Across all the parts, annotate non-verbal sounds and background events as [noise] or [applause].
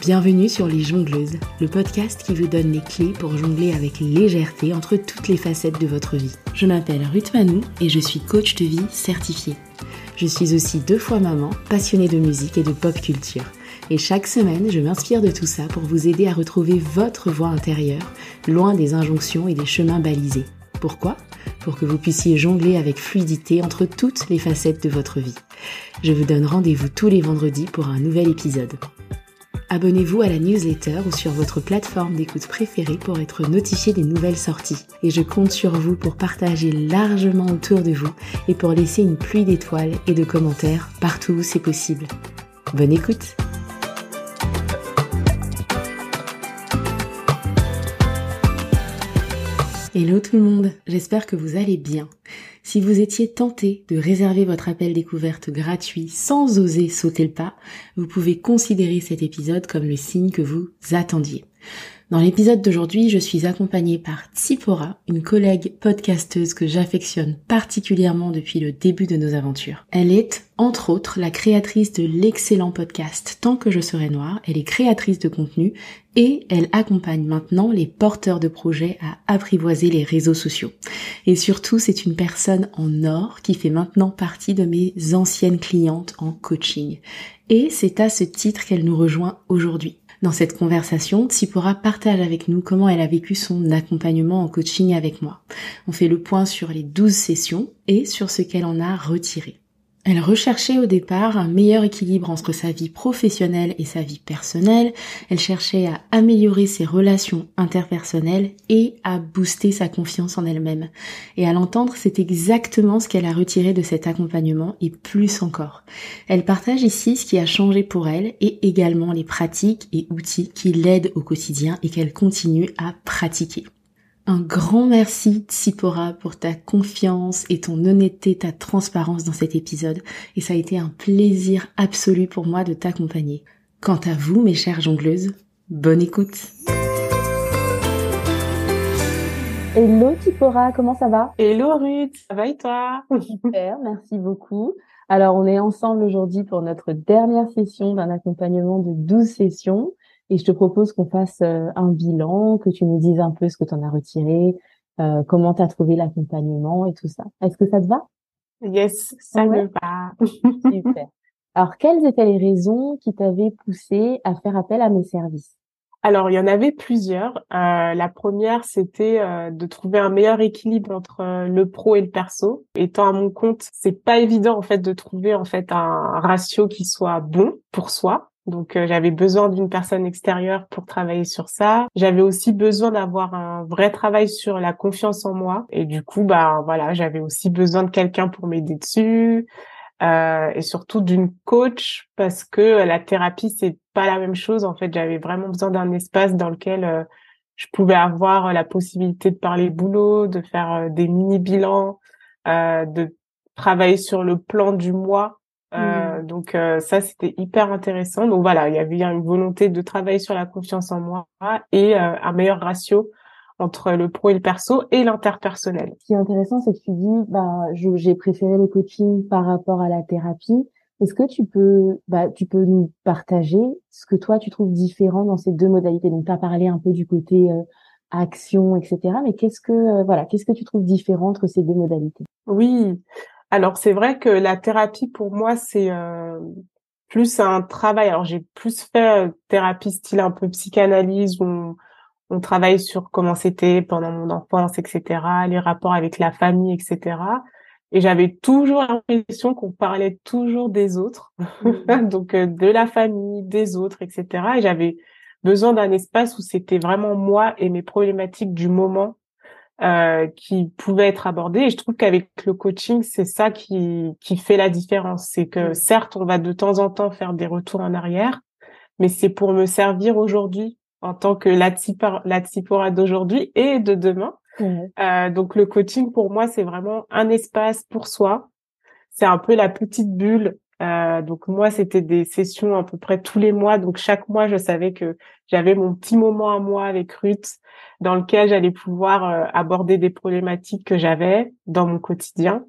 Bienvenue sur Les Jongleuses, le podcast qui vous donne les clés pour jongler avec légèreté entre toutes les facettes de votre vie. Je m'appelle Ruth Manou et je suis coach de vie certifiée. Je suis aussi deux fois maman, passionnée de musique et de pop culture. Et chaque semaine, je m'inspire de tout ça pour vous aider à retrouver votre voix intérieure, loin des injonctions et des chemins balisés. Pourquoi? Pour que vous puissiez jongler avec fluidité entre toutes les facettes de votre vie. Je vous donne rendez-vous tous les vendredis pour un nouvel épisode. Abonnez-vous à la newsletter ou sur votre plateforme d'écoute préférée pour être notifié des nouvelles sorties. Et je compte sur vous pour partager largement autour de vous et pour laisser une pluie d'étoiles et de commentaires partout où c'est possible. Bonne écoute Hello tout le monde, j'espère que vous allez bien. Si vous étiez tenté de réserver votre appel découverte gratuit sans oser sauter le pas, vous pouvez considérer cet épisode comme le signe que vous attendiez. Dans l'épisode d'aujourd'hui, je suis accompagnée par Tsipora, une collègue podcasteuse que j'affectionne particulièrement depuis le début de nos aventures. Elle est, entre autres, la créatrice de l'excellent podcast Tant que je serai noire, elle est créatrice de contenu et elle accompagne maintenant les porteurs de projets à apprivoiser les réseaux sociaux. Et surtout, c'est une personne en or qui fait maintenant partie de mes anciennes clientes en coaching. Et c'est à ce titre qu'elle nous rejoint aujourd'hui. Dans cette conversation, Tsipora partage avec nous comment elle a vécu son accompagnement en coaching avec moi. On fait le point sur les 12 sessions et sur ce qu'elle en a retiré. Elle recherchait au départ un meilleur équilibre entre sa vie professionnelle et sa vie personnelle. Elle cherchait à améliorer ses relations interpersonnelles et à booster sa confiance en elle-même. Et à l'entendre, c'est exactement ce qu'elle a retiré de cet accompagnement et plus encore. Elle partage ici ce qui a changé pour elle et également les pratiques et outils qui l'aident au quotidien et qu'elle continue à pratiquer. Un grand merci Tsipora pour ta confiance et ton honnêteté, ta transparence dans cet épisode et ça a été un plaisir absolu pour moi de t'accompagner. Quant à vous mes chères jongleuses, bonne écoute Hello Tsipora, comment ça va? Hello Ruth, ça va et toi? Super, merci beaucoup. Alors on est ensemble aujourd'hui pour notre dernière session d'un accompagnement de 12 sessions. Et je te propose qu'on fasse euh, un bilan, que tu nous dises un peu ce que tu en as retiré, euh, comment tu as trouvé l'accompagnement et tout ça. Est-ce que ça te va? Yes, ça me va. [laughs] Super. Alors, quelles étaient les raisons qui t'avaient poussé à faire appel à mes services? Alors, il y en avait plusieurs. Euh, la première, c'était euh, de trouver un meilleur équilibre entre le pro et le perso. Étant à mon compte, c'est pas évident en fait de trouver en fait un ratio qui soit bon pour soi. Donc euh, j'avais besoin d'une personne extérieure pour travailler sur ça. J'avais aussi besoin d'avoir un vrai travail sur la confiance en moi. Et du coup bah voilà, j'avais aussi besoin de quelqu'un pour m'aider dessus euh, et surtout d'une coach parce que la thérapie c'est pas la même chose. En fait, j'avais vraiment besoin d'un espace dans lequel euh, je pouvais avoir la possibilité de parler boulot, de faire des mini bilans, de travailler sur le plan du mois euh, mmh. Donc euh, ça, c'était hyper intéressant. Donc voilà, il y avait une volonté de travailler sur la confiance en moi et euh, un meilleur ratio entre le pro et le perso et l'interpersonnel. Ce qui est intéressant, c'est que tu dis, bah, j'ai préféré le coaching par rapport à la thérapie. Est-ce que tu peux, bah, tu peux nous partager ce que toi tu trouves différent dans ces deux modalités? Donc, tu as parlé un peu du côté action, etc. Mais qu'est-ce que, voilà, qu'est-ce que tu trouves différent entre ces deux modalités? Oui. Alors c'est vrai que la thérapie pour moi c'est euh, plus un travail. Alors j'ai plus fait euh, thérapie style un peu psychanalyse où on, travaille sur comment c'était pendant mon enfance, etc. Les rapports avec la famille, etc. Et j'avais toujours l'impression qu'on parlait toujours des autres, mmh. [laughs] donc euh, de la famille, des autres, etc. Et j'avais besoin d'un espace où c'était vraiment moi et mes problématiques du moment euh, qui pouvaient être abordées. Et je trouve qu'avec le coaching, c'est ça qui, qui fait la différence. C'est que certes, on va de temps en temps faire des retours en arrière, mais c'est pour me servir aujourd'hui en tant que la, la d'aujourd'hui et de demain. Euh, donc le coaching pour moi, c'est vraiment un espace pour soi. C'est un peu la petite bulle euh, donc moi, c'était des sessions à peu près tous les mois. Donc chaque mois, je savais que j'avais mon petit moment à moi avec Ruth, dans lequel j'allais pouvoir euh, aborder des problématiques que j'avais dans mon quotidien.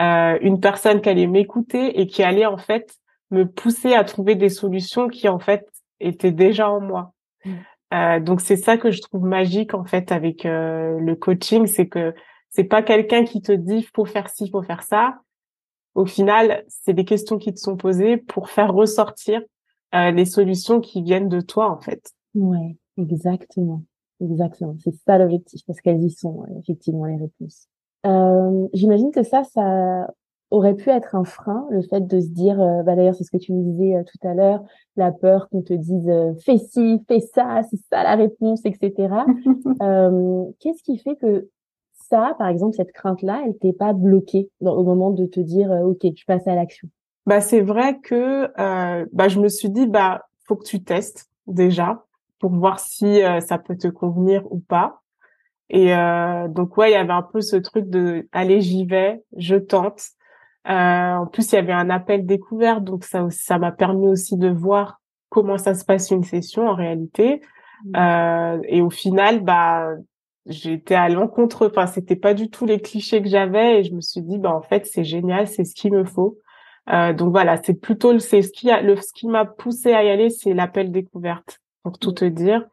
euh, une personne qui allait m'écouter et qui allait en fait me pousser à trouver des solutions qui en fait étaient déjà en moi. Mmh. Euh, donc c'est ça que je trouve magique en fait avec euh, le coaching, c'est que c'est pas quelqu'un qui te dit faut faire ci, faut faire ça. Au final, c'est des questions qui te sont posées pour faire ressortir euh, les solutions qui viennent de toi en fait. Ouais, exactement, exactement. C'est ça l'objectif parce qu'elles y sont effectivement les réponses. Euh, J'imagine que ça, ça aurait pu être un frein, le fait de se dire, euh, bah d'ailleurs c'est ce que tu me disais euh, tout à l'heure, la peur qu'on te dise euh, fais ci, fais ça, c'est ça la réponse, etc. [laughs] Qu'est-ce qui fait que ça, par exemple, cette crainte-là, elle t'est pas bloquée au moment de te dire ok, je passe à l'action? Bah c'est vrai que bah je me suis dit bah faut que tu testes déjà pour voir si ça peut te convenir ou pas. Et donc ouais, il y avait un peu ce truc de allez j'y vais, je tente. Euh, en plus, il y avait un appel découvert, donc ça, ça m'a permis aussi de voir comment ça se passe une session en réalité. Mmh. Euh, et au final, bah, j'étais à l'encontre. Enfin, c'était pas du tout les clichés que j'avais, et je me suis dit, bah en fait, c'est génial, c'est ce qu'il me faut. Euh, donc voilà, c'est plutôt c'est ce qui a le ce qui m'a poussé à y aller, c'est l'appel découverte, pour tout mmh. te dire.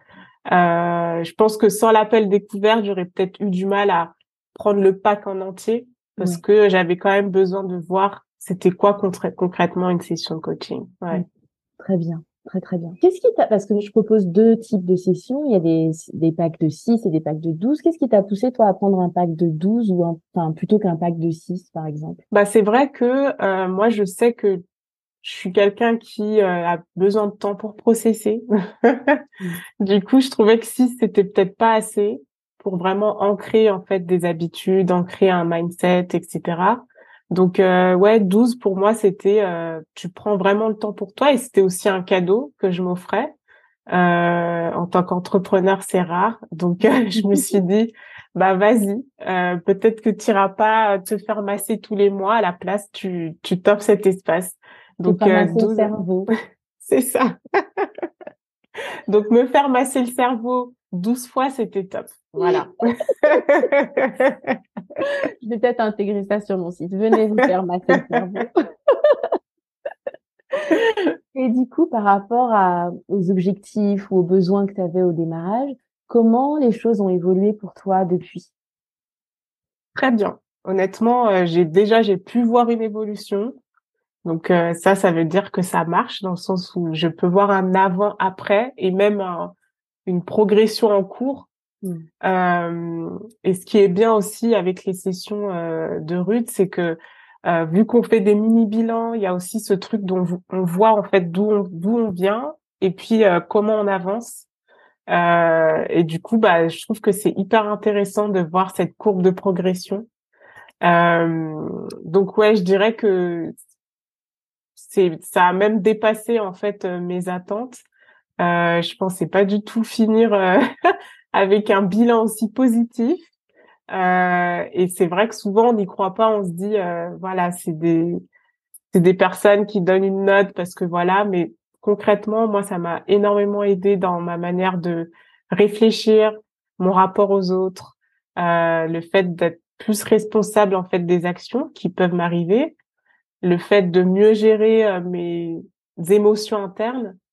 Euh, je pense que sans l'appel découverte, j'aurais peut-être eu du mal à prendre le pack en entier parce que j'avais quand même besoin de voir c'était quoi concrètement une session de coaching. Ouais. Très bien. Très très bien. Qu'est-ce qui t'a parce que je propose deux types de sessions, il y a des des packs de 6 et des packs de 12. Qu'est-ce qui t'a poussé toi à prendre un pack de 12 ou un, enfin plutôt qu'un pack de 6 par exemple? Bah c'est vrai que euh, moi je sais que je suis quelqu'un qui euh, a besoin de temps pour processer. [laughs] Du coup, je trouvais que 6 c'était peut-être pas assez pour vraiment ancrer en fait des habitudes, ancrer un mindset, etc. Donc euh, ouais, 12 pour moi c'était euh, tu prends vraiment le temps pour toi et c'était aussi un cadeau que je m'offrais. Euh, en tant qu'entrepreneur, c'est rare. Donc je me suis dit [laughs] bah vas-y, euh, peut-être que tu iras pas te faire masser tous les mois à la place tu tu t'offres cet espace. Donc 12 cerveau. [laughs] c'est ça. [laughs] Donc me faire masser le cerveau 12 fois, c'était top. Voilà. [laughs] Je vais peut-être intégrer ça sur mon site. Venez vous faire masser le cerveau. [laughs] Et du coup, par rapport à, aux objectifs ou aux besoins que tu avais au démarrage, comment les choses ont évolué pour toi depuis? Très bien. Honnêtement, euh, j'ai déjà j'ai pu voir une évolution. Donc euh, ça, ça veut dire que ça marche dans le sens où je peux voir un avant après et même un, une progression en cours. Mmh. Euh, et ce qui est bien aussi avec les sessions euh, de Ruth, c'est que euh, vu qu'on fait des mini bilans, il y a aussi ce truc dont on voit en fait d'où on, d'où on vient et puis euh, comment on avance. Euh, et du coup, bah, je trouve que c'est hyper intéressant de voir cette courbe de progression. donc ouais, je dirais que c'est ça a même dépassé en fait mes attentes. Euh, je pensais pas du tout finir euh, [laughs] avec un bilan aussi positif. Euh, et c'est vrai que souvent on n'y croit pas, on se dit euh, voilà c'est des c'est des personnes qui donnent une note parce que voilà, mais concrètement moi ça m'a énormément aidé dans ma manière de réfléchir, mon rapport aux autres, euh, le fait d'être plus responsable en fait des actions qui peuvent m'arriver, le fait de mieux gérer mes émotions internes. euh,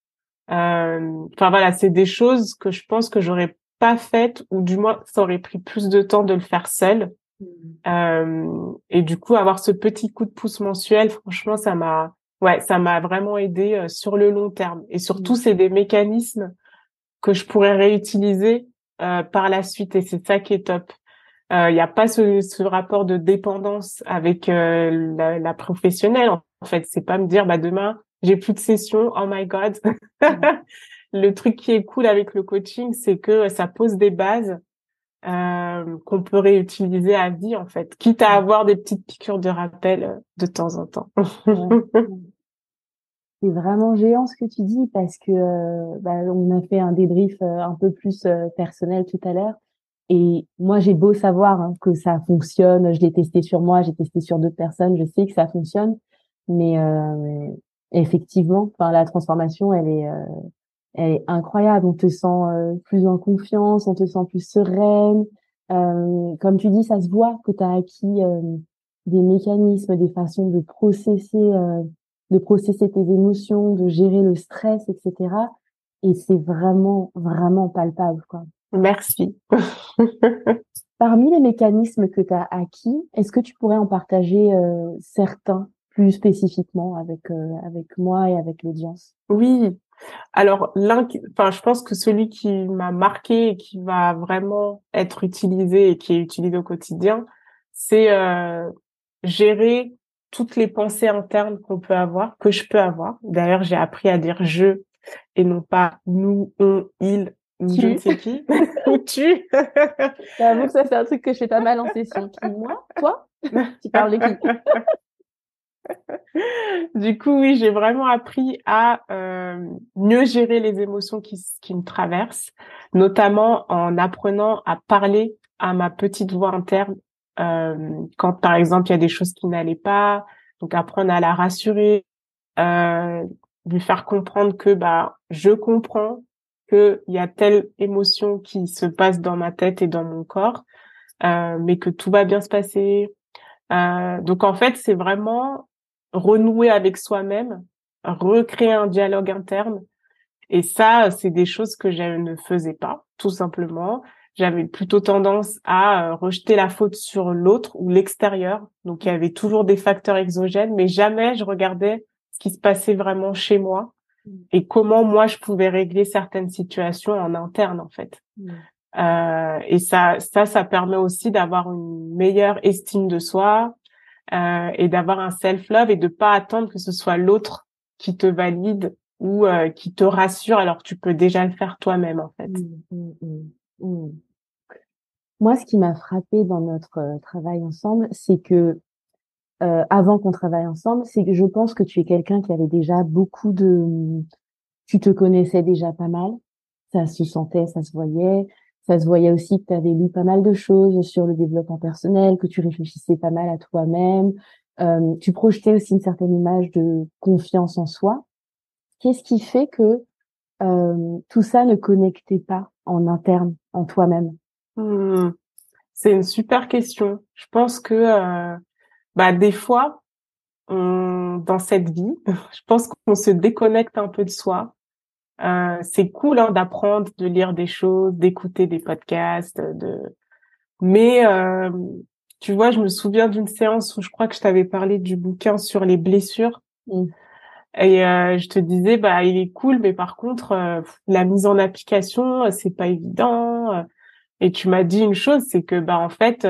enfin voilà, c'est des choses que je pense que j'aurais pas faites ou du moins ça aurait pris plus de temps de le faire seul. Mmh. Euh, et du coup, avoir ce petit coup de pouce mensuel, franchement, ça m'a, ouais, ça m'a vraiment aidé euh, sur le long terme. Et surtout, mmh. c'est des mécanismes que je pourrais réutiliser euh, par la suite. Et c'est ça qui est top. Il euh, n'y a pas ce, ce, rapport de dépendance avec euh, la, la, professionnelle. En fait, c'est pas me dire, bah demain, j'ai plus de sessions, oh my god. [laughs] le truc qui est cool avec le coaching, c'est que ça pose des bases euh, qu'on peut réutiliser à vie en fait, quitte à avoir des petites piqûres de rappel euh, de temps en temps. [laughs] c'est vraiment géant ce que tu dis parce que euh, bah, on a fait un débrief euh, un peu plus personnel tout à l'heure et moi j'ai beau savoir hein, que ça fonctionne, je l'ai testé sur moi, j'ai testé sur d'autres personnes, je sais que ça fonctionne, mais effectivement, enfin la transformation, elle est, euh, elle est incroyable. On te sent euh, plus en confiance, on te sent plus sereine. Euh, comme tu dis, ça se voit que tu as acquis des mécanismes, des façons de processer, euh, de processer tes émotions, de gérer le stress, etc. Et c'est vraiment, vraiment palpable, quoi. Merci. [laughs] Parmi les mécanismes que tu as acquis, est-ce que tu pourrais en partager euh, certains? Plus spécifiquement avec euh, avec moi et avec l'audience Oui. Alors l'un, enfin je pense que celui qui m'a marqué et qui va vraiment être utilisé et qui est utilisé au quotidien, c'est euh, gérer toutes les pensées internes qu'on peut avoir, que je peux avoir. D'ailleurs, j'ai appris à dire je et non pas nous, on, il, je ne sais qui, [laughs] ou tu. J'avoue que ça, c'est un truc que je fais pas mal en session. moi Toi Tu parles de qui? [laughs] [laughs] du coup, oui, j'ai vraiment appris à euh, mieux gérer les émotions qui, qui me traversent, notamment en apprenant à parler à ma petite voix interne euh, quand, par exemple, il y a des choses qui n'allaient pas. Donc, apprendre à la rassurer, euh, lui faire comprendre que bah je comprends qu'il y a telle émotion qui se passe dans ma tête et dans mon corps, euh, mais que tout va bien se passer. Euh, donc en fait, c'est vraiment renouer avec soi-même, recréer un dialogue interne. Et ça, c'est des choses que je ne faisais pas, tout simplement. J'avais plutôt tendance à euh, rejeter la faute sur l'autre ou l'extérieur. Donc il y avait toujours des facteurs exogènes, mais jamais je regardais ce qui se passait vraiment chez moi mm. et comment moi je pouvais régler certaines situations en interne en fait. Mm. Euh, et ça, ça, ça permet aussi d'avoir une meilleure estime de soi euh, et d'avoir un self-love et de pas attendre que ce soit l'autre qui te valide ou euh, qui te rassure alors que tu peux déjà le faire toi-même en fait. Mm, moi, ce qui m'a frappé dans notre euh, travail ensemble, c'est que euh, avant qu'on travaille ensemble, c'est que je pense que tu es quelqu'un qui avait déjà beaucoup de, tu te connaissais déjà pas mal, ça se sentait, ça se voyait, ça se voyait aussi que tu avais lu pas mal de choses sur le développement personnel, que tu réfléchissais pas mal à toi-même, euh, tu projetais aussi une certaine image de confiance en soi. Qu'est-ce qui fait que euh, tout ça ne connectait pas en interne, en toi-même? Hmm. C'est une super question. Je pense que euh, bah des fois, dans cette vie, [laughs] je pense qu'on se déconnecte un peu de soi euh, c'est cool hein, d'apprendre, de lire des choses, d'écouter des podcasts, de. Mais euh, tu vois, je me souviens d'une séance où je crois que je t'avais parlé du bouquin sur les blessures. Mm. Et euh, je te disais, bah, il est cool, mais par contre, euh, la mise en application, c'est pas évident. Et tu m'as dit une chose, c'est que, bah, en fait,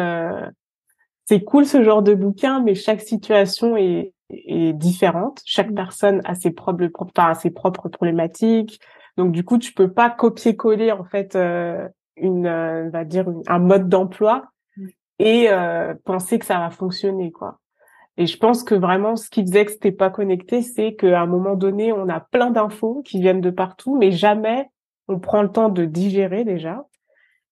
c'est cool ce genre de bouquin, mais chaque situation est, est différente. Chaque personne a ses propres, enfin, ses propres problématiques. Donc du coup, tu peux pas copier-coller en fait euh, une, euh, on va dire un mode d'emploi mm. et euh, penser que ça va fonctionner quoi. Et je pense que vraiment, ce qui faisait que c'était pas connecté, c'est qu'à un moment donné, on a plein d'infos qui viennent de partout, mais jamais on prend le temps de digérer déjà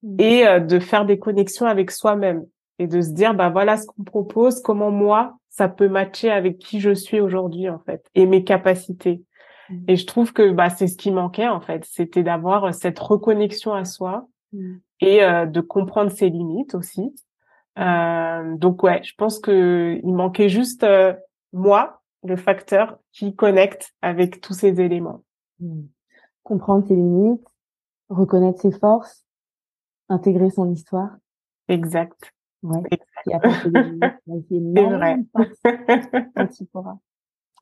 mm. et de faire des connexions avec soi-même et de se dire bah voilà ce qu'on propose, comment moi ça peut matcher avec qui je suis aujourd'hui en fait et mes capacités. Mmh. Et je trouve que bah c'est ce qui manquait en fait, c'était d'avoir euh, cette reconnexion à soi mmh. et euh, de comprendre ses limites aussi. Euh, donc ouais, je pense que il manquait juste euh, moi, le facteur qui connecte avec tous ces éléments. Mmh. Comprendre ses limites, reconnaître ses forces, intégrer son histoire. Exact. Ouais. [laughs] C'est vrai. [laughs]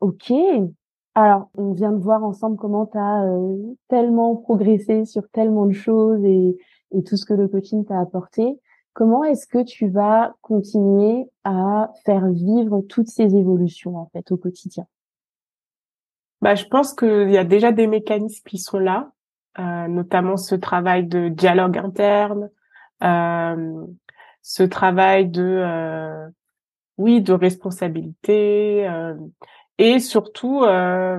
ok. Alors, on vient de voir ensemble comment tu as euh, tellement progressé sur tellement de choses et, et tout ce que le coaching t'a apporté. Comment est-ce que tu vas continuer à faire vivre toutes ces évolutions en fait au quotidien? Bah, je pense qu'il y a déjà des mécanismes qui sont là, euh, notamment ce travail de dialogue interne, euh, ce travail de euh, oui de responsabilité euh, et surtout euh,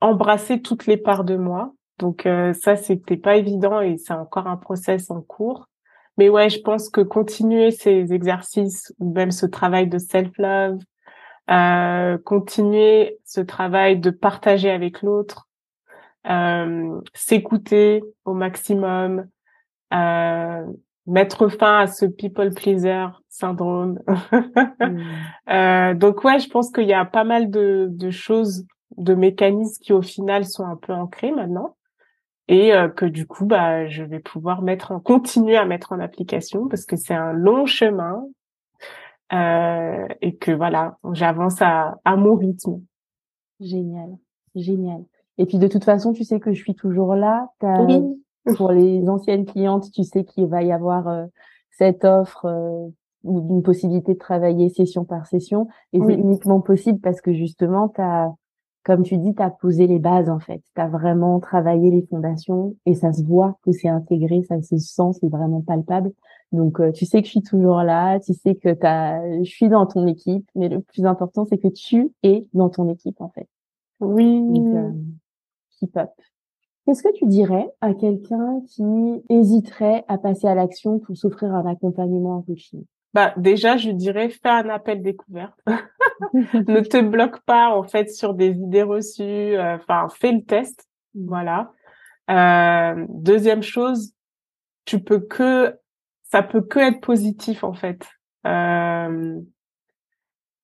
embrasser toutes les parts de moi. Donc ça c'était pas évident et c'est encore un process en cours. Mais ouais je pense que continuer ces exercices ou même ce travail de self love continuer ce travail de partager avec l'autre s'écouter au maximum mettre fin à ce people pleaser syndrome. Mm. [laughs] euh, donc ouais, je pense qu'il y a pas mal de, de, choses, de mécanismes qui au final sont un peu ancrés maintenant et euh, que du coup bah je vais pouvoir mettre en continuer à mettre en application parce que c'est un long chemin euh, et que voilà j'avance à, à mon rythme. Génial, génial. Et puis de toute façon, tu sais que je suis toujours là. Oui. Pour les anciennes clientes, tu sais qu'il va y avoir euh, cette offre euh, ou une possibilité de travailler session par session. Et c'est uniquement possible parce que justement, as, comme tu dis, tu as posé les bases en fait. Tu as vraiment travaillé les fondations et ça se voit que c'est intégré, ça se sent, c'est vraiment palpable. Donc euh, tu sais que je suis toujours là, tu sais que t'as, je suis dans ton équipe, mais le plus important c'est que tu es dans ton équipe en fait. Oui. keep up. Qu'est-ce que tu dirais à quelqu'un qui hésiterait à passer à l'action pour s'offrir un accompagnement en coaching? Bah déjà, je dirais fais un appel découverte. [laughs] ne te bloque pas en fait sur des idées reçues. Euh, enfin, fais le test. Voilà. Euh, deuxième chose, tu peux que ça peut que être positif en fait. Euh,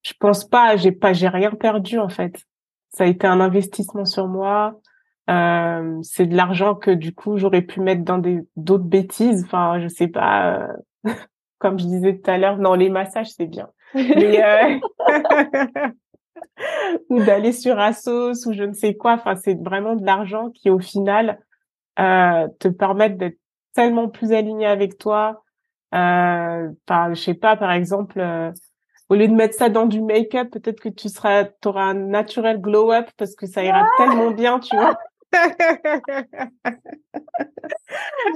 je pense pas, j'ai pas, j'ai rien perdu en fait. Ça a été un investissement sur moi. Euh, c'est de l'argent que du coup j'aurais pu mettre dans des d'autres bêtises. Enfin, je sais pas. Euh, [laughs] comme je disais tout à l'heure, non, les massages c'est bien. Mais euh... [laughs] ou d'aller sur Asos ou je ne sais quoi. Enfin, c'est vraiment de l'argent qui au final euh, te permettent d'être tellement plus aligné avec toi. Euh, je sais pas, par exemple, euh, au lieu de mettre ça dans du make-up, peut-être que tu seras, auras un naturel glow-up parce que ça ira tellement bien, tu vois.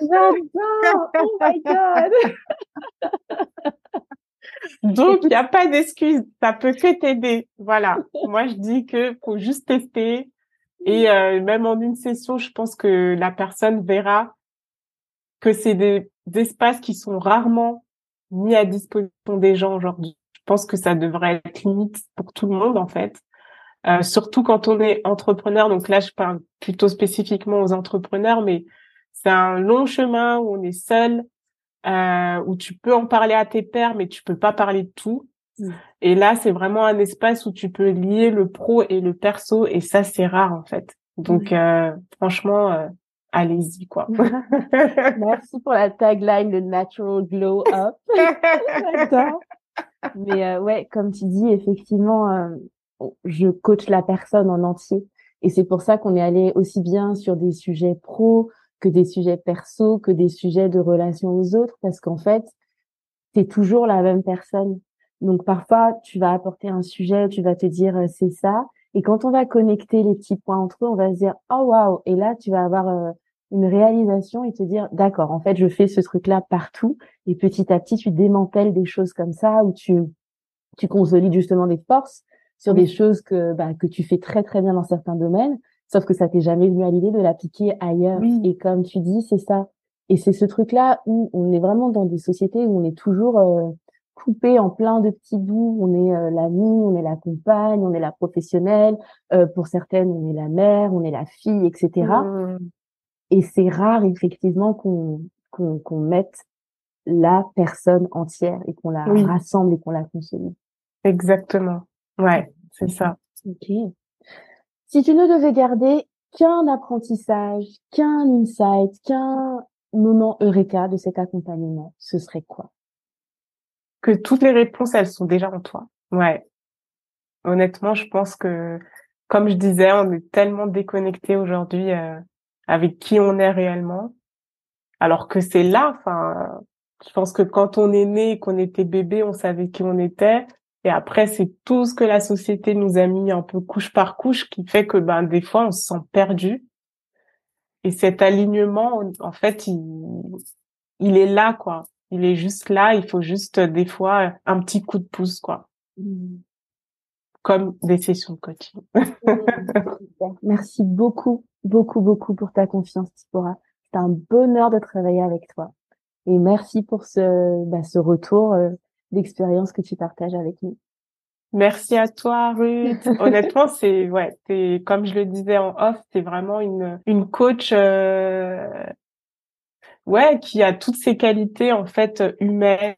J'adore! Oh my god! [laughs] Donc, il n'y a pas d'excuse. Ça peut que t'aider. Voilà. Moi, je dis que faut juste tester. Et euh, même en une session, je pense que la personne verra que c'est des, espaces qui sont rarement mis à disposition des gens aujourd'hui. Je pense que ça devrait être limite pour tout le monde, en fait. Euh, surtout quand on est entrepreneur. Donc là, je parle plutôt spécifiquement aux entrepreneurs, mais c'est un long chemin où on est seul, euh, où tu peux en parler à tes pairs, mais tu peux pas parler de tout. Mm. Et là, c'est vraiment un espace où tu peux lier le pro et le perso, et ça, c'est rare en fait. Donc, euh, franchement, euh, allez-y quoi. [laughs] Merci pour la tagline, le natural glow up. [laughs] Mais euh, ouais, comme tu dis, effectivement, euh, je coach la personne en entier. Et c'est pour ça qu'on est allé aussi bien sur des sujets pro que des sujets perso, que des sujets de relation aux autres, parce qu'en fait, c'est toujours la même personne. Donc parfois, tu vas apporter un sujet, tu vas te dire euh, c'est ça, et quand on va connecter les petits points entre eux, on va se dire oh waouh, et là tu vas avoir euh, une réalisation et te dire d'accord, en fait je fais ce truc-là partout, et petit à petit tu démantèles des choses comme ça où tu tu consolides justement des forces sur des choses que bah, que tu fais très très bien dans certains domaines, sauf que ça t'est jamais venu à l'idée de l'appliquer ailleurs. Et comme tu dis, c'est ça. Et c'est ce truc-là où on est vraiment dans des sociétés où on est toujours euh, coupé en plein de petits bouts. On est euh, l'ami, on est la compagne, on est la professionnelle. Euh, pour certaines, on est la mère, on est la fille, etc. Mmh. Et c'est rare effectivement qu'on qu'on mette la personne entière et qu'on la rassemble et qu'on la consomme. Exactement. Ouais, c'est ça. Ok. Si tu ne devais garder qu'un apprentissage, qu'un insight, qu'un moment eureka de cet accompagnement, ce serait quoi? Que toutes les réponses, elles sont déjà en toi. Ouais. Honnêtement, je pense que, comme je disais, on est tellement déconnecté aujourd'hui euh, avec qui on est réellement, alors que c'est là. Enfin, je pense que quand on est né, qu'on était bébé, on savait qui on était. Et après, c'est tout ce que la société nous a mis un peu couche par couche qui fait que ben des fois on se sent perdu. Et cet alignement, en fait, il, il est là quoi. Il est juste là. Il faut juste des fois un petit coup de pouce quoi. Mmh. Comme des sessions de coaching. Merci beaucoup, beaucoup, beaucoup pour ta confiance, Tipora. C'est un bonheur de travailler avec toi. Et merci pour ce, bah, ce retour euh, d'expérience que tu partages avec nous. Merci à toi, Ruth. [laughs] Honnêtement, c'est ouais, c'est comme je le disais en off, c'est vraiment une une coach. Euh, ouais, qui a toutes ces qualités en fait humaines,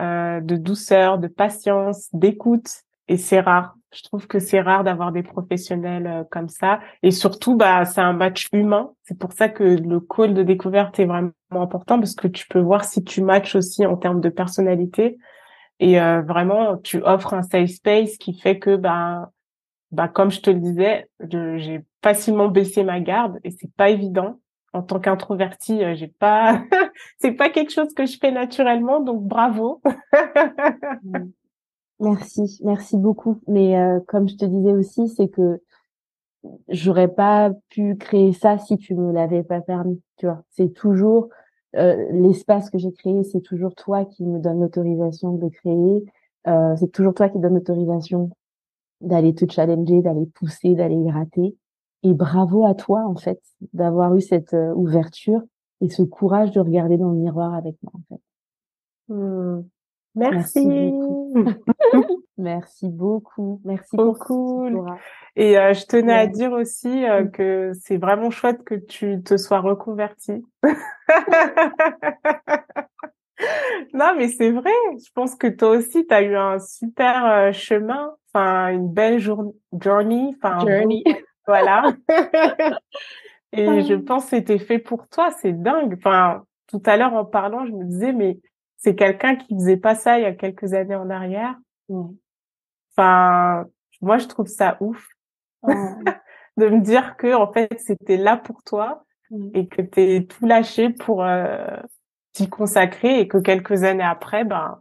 euh, de douceur, de patience, d'écoute. Et c'est rare. Je trouve que c'est rare d'avoir des professionnels euh, comme ça. Et surtout, bah, c'est un match humain. C'est pour ça que le call de découverte est vraiment important parce que tu peux voir si tu matches aussi en termes de personnalité. Et euh, vraiment, tu offres un safe space qui fait que, bah, bah, comme je te le disais, j'ai facilement baissé ma garde et c'est pas évident. En tant qu'introvertie, euh, j'ai pas, [laughs] c'est pas quelque chose que je fais naturellement, donc bravo. merci, merci beaucoup. Mais euh, comme je te disais aussi, c'est que j'aurais pas pu créer ça si tu me l'avais pas permis. Tu vois, c'est toujours euh, l'espace que j'ai créé, c'est toujours toi qui me donne l'autorisation de le créer. Euh, c'est toujours toi qui donne l'autorisation d'aller te challenger, d'aller pousser, d'aller gratter. Et bravo à toi, en fait, d'avoir eu cette euh, ouverture et ce courage de regarder dans le miroir avec moi, en fait. Mmh. Merci. Merci beaucoup. [laughs] Merci beaucoup. Et euh, je tenais à dire aussi euh, mmh. que c'est vraiment chouette que tu te sois reconvertie. [laughs] non, mais c'est vrai. Je pense que toi aussi, tu as eu un super euh, chemin, enfin une belle journée, journey, enfin journey. [laughs] voilà. Et je pense que c'était fait pour toi. C'est dingue. Enfin, tout à l'heure en parlant, je me disais, mais c'est quelqu'un qui faisait pas ça il y a quelques années en arrière. Enfin, moi, je trouve ça ouf [laughs] de me dire que en fait, c'était là pour toi et que t'es tout lâché pour euh, t'y consacrer et que quelques années après, ben,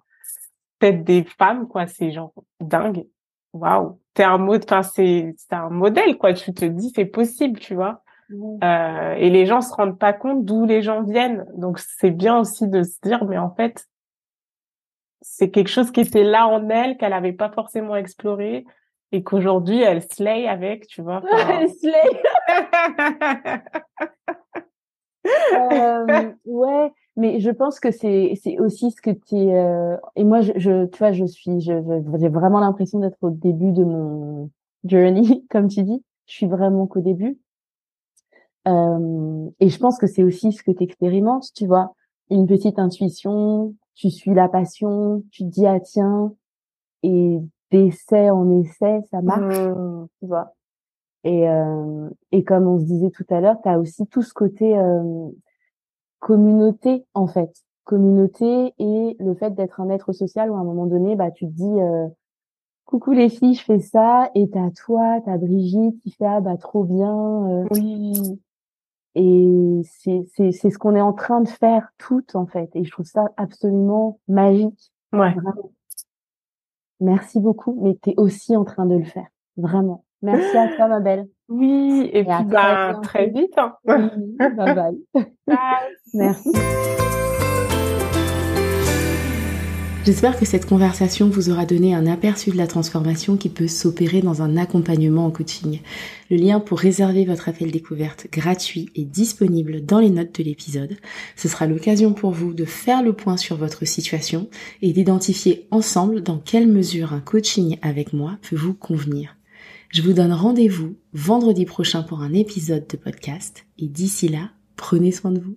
peut-être des femmes, quoi, c'est genre dingue. Waouh, t'es un mode, enfin c'est c'est un modèle, quoi. Tu te dis c'est possible, tu vois? Euh, et les gens se rendent pas compte d'où les gens viennent. Donc c'est bien aussi de se dire, mais en fait, c'est quelque chose qui était là en elle, qu'elle avait pas forcément exploré et qu'aujourd'hui elle slay avec, tu vois. [laughs] Elle slay. [laughs] euh, ouais, mais je pense que c'est c'est aussi ce que tu euh... et moi je, je tu vois je suis je j'ai vraiment l'impression d'être au début de mon journey [laughs] comme tu dis. Je suis vraiment qu'au début euh, et je pense que c'est aussi ce que tu expérimentes, tu vois, une petite intuition, tu suis la passion, tu te dis ah tiens, et d'essai en essai, ça marche, mmh. tu vois. Et, euh, et comme on se disait tout à l'heure, tu as aussi tout ce côté euh, communauté en fait, communauté et le fait d'être un être social où à un moment donné, bah tu te dis euh, coucou les filles, je fais ça, et t'as toi, t'as Brigitte qui fait ah bah trop bien, euh, oui, et c'est, ce qu'on est en train de faire toutes, en fait. Et je trouve ça absolument magique. Ouais. Merci beaucoup, mais tu es aussi en train de le faire. Vraiment. Merci à toi, ma belle. Oui, et, puis bah, très, vite. Hein. bye bye. [laughs] Merci. J'espère que cette conversation vous aura donné un aperçu de la transformation qui peut s'opérer dans un accompagnement en coaching. Le lien pour réserver votre appel découverte gratuit est disponible dans les notes de l'épisode. Ce sera l'occasion pour vous de faire le point sur votre situation et d'identifier ensemble dans quelle mesure un coaching avec moi peut vous convenir. Je vous donne rendez-vous vendredi prochain pour un épisode de podcast et d'ici là, prenez soin de vous.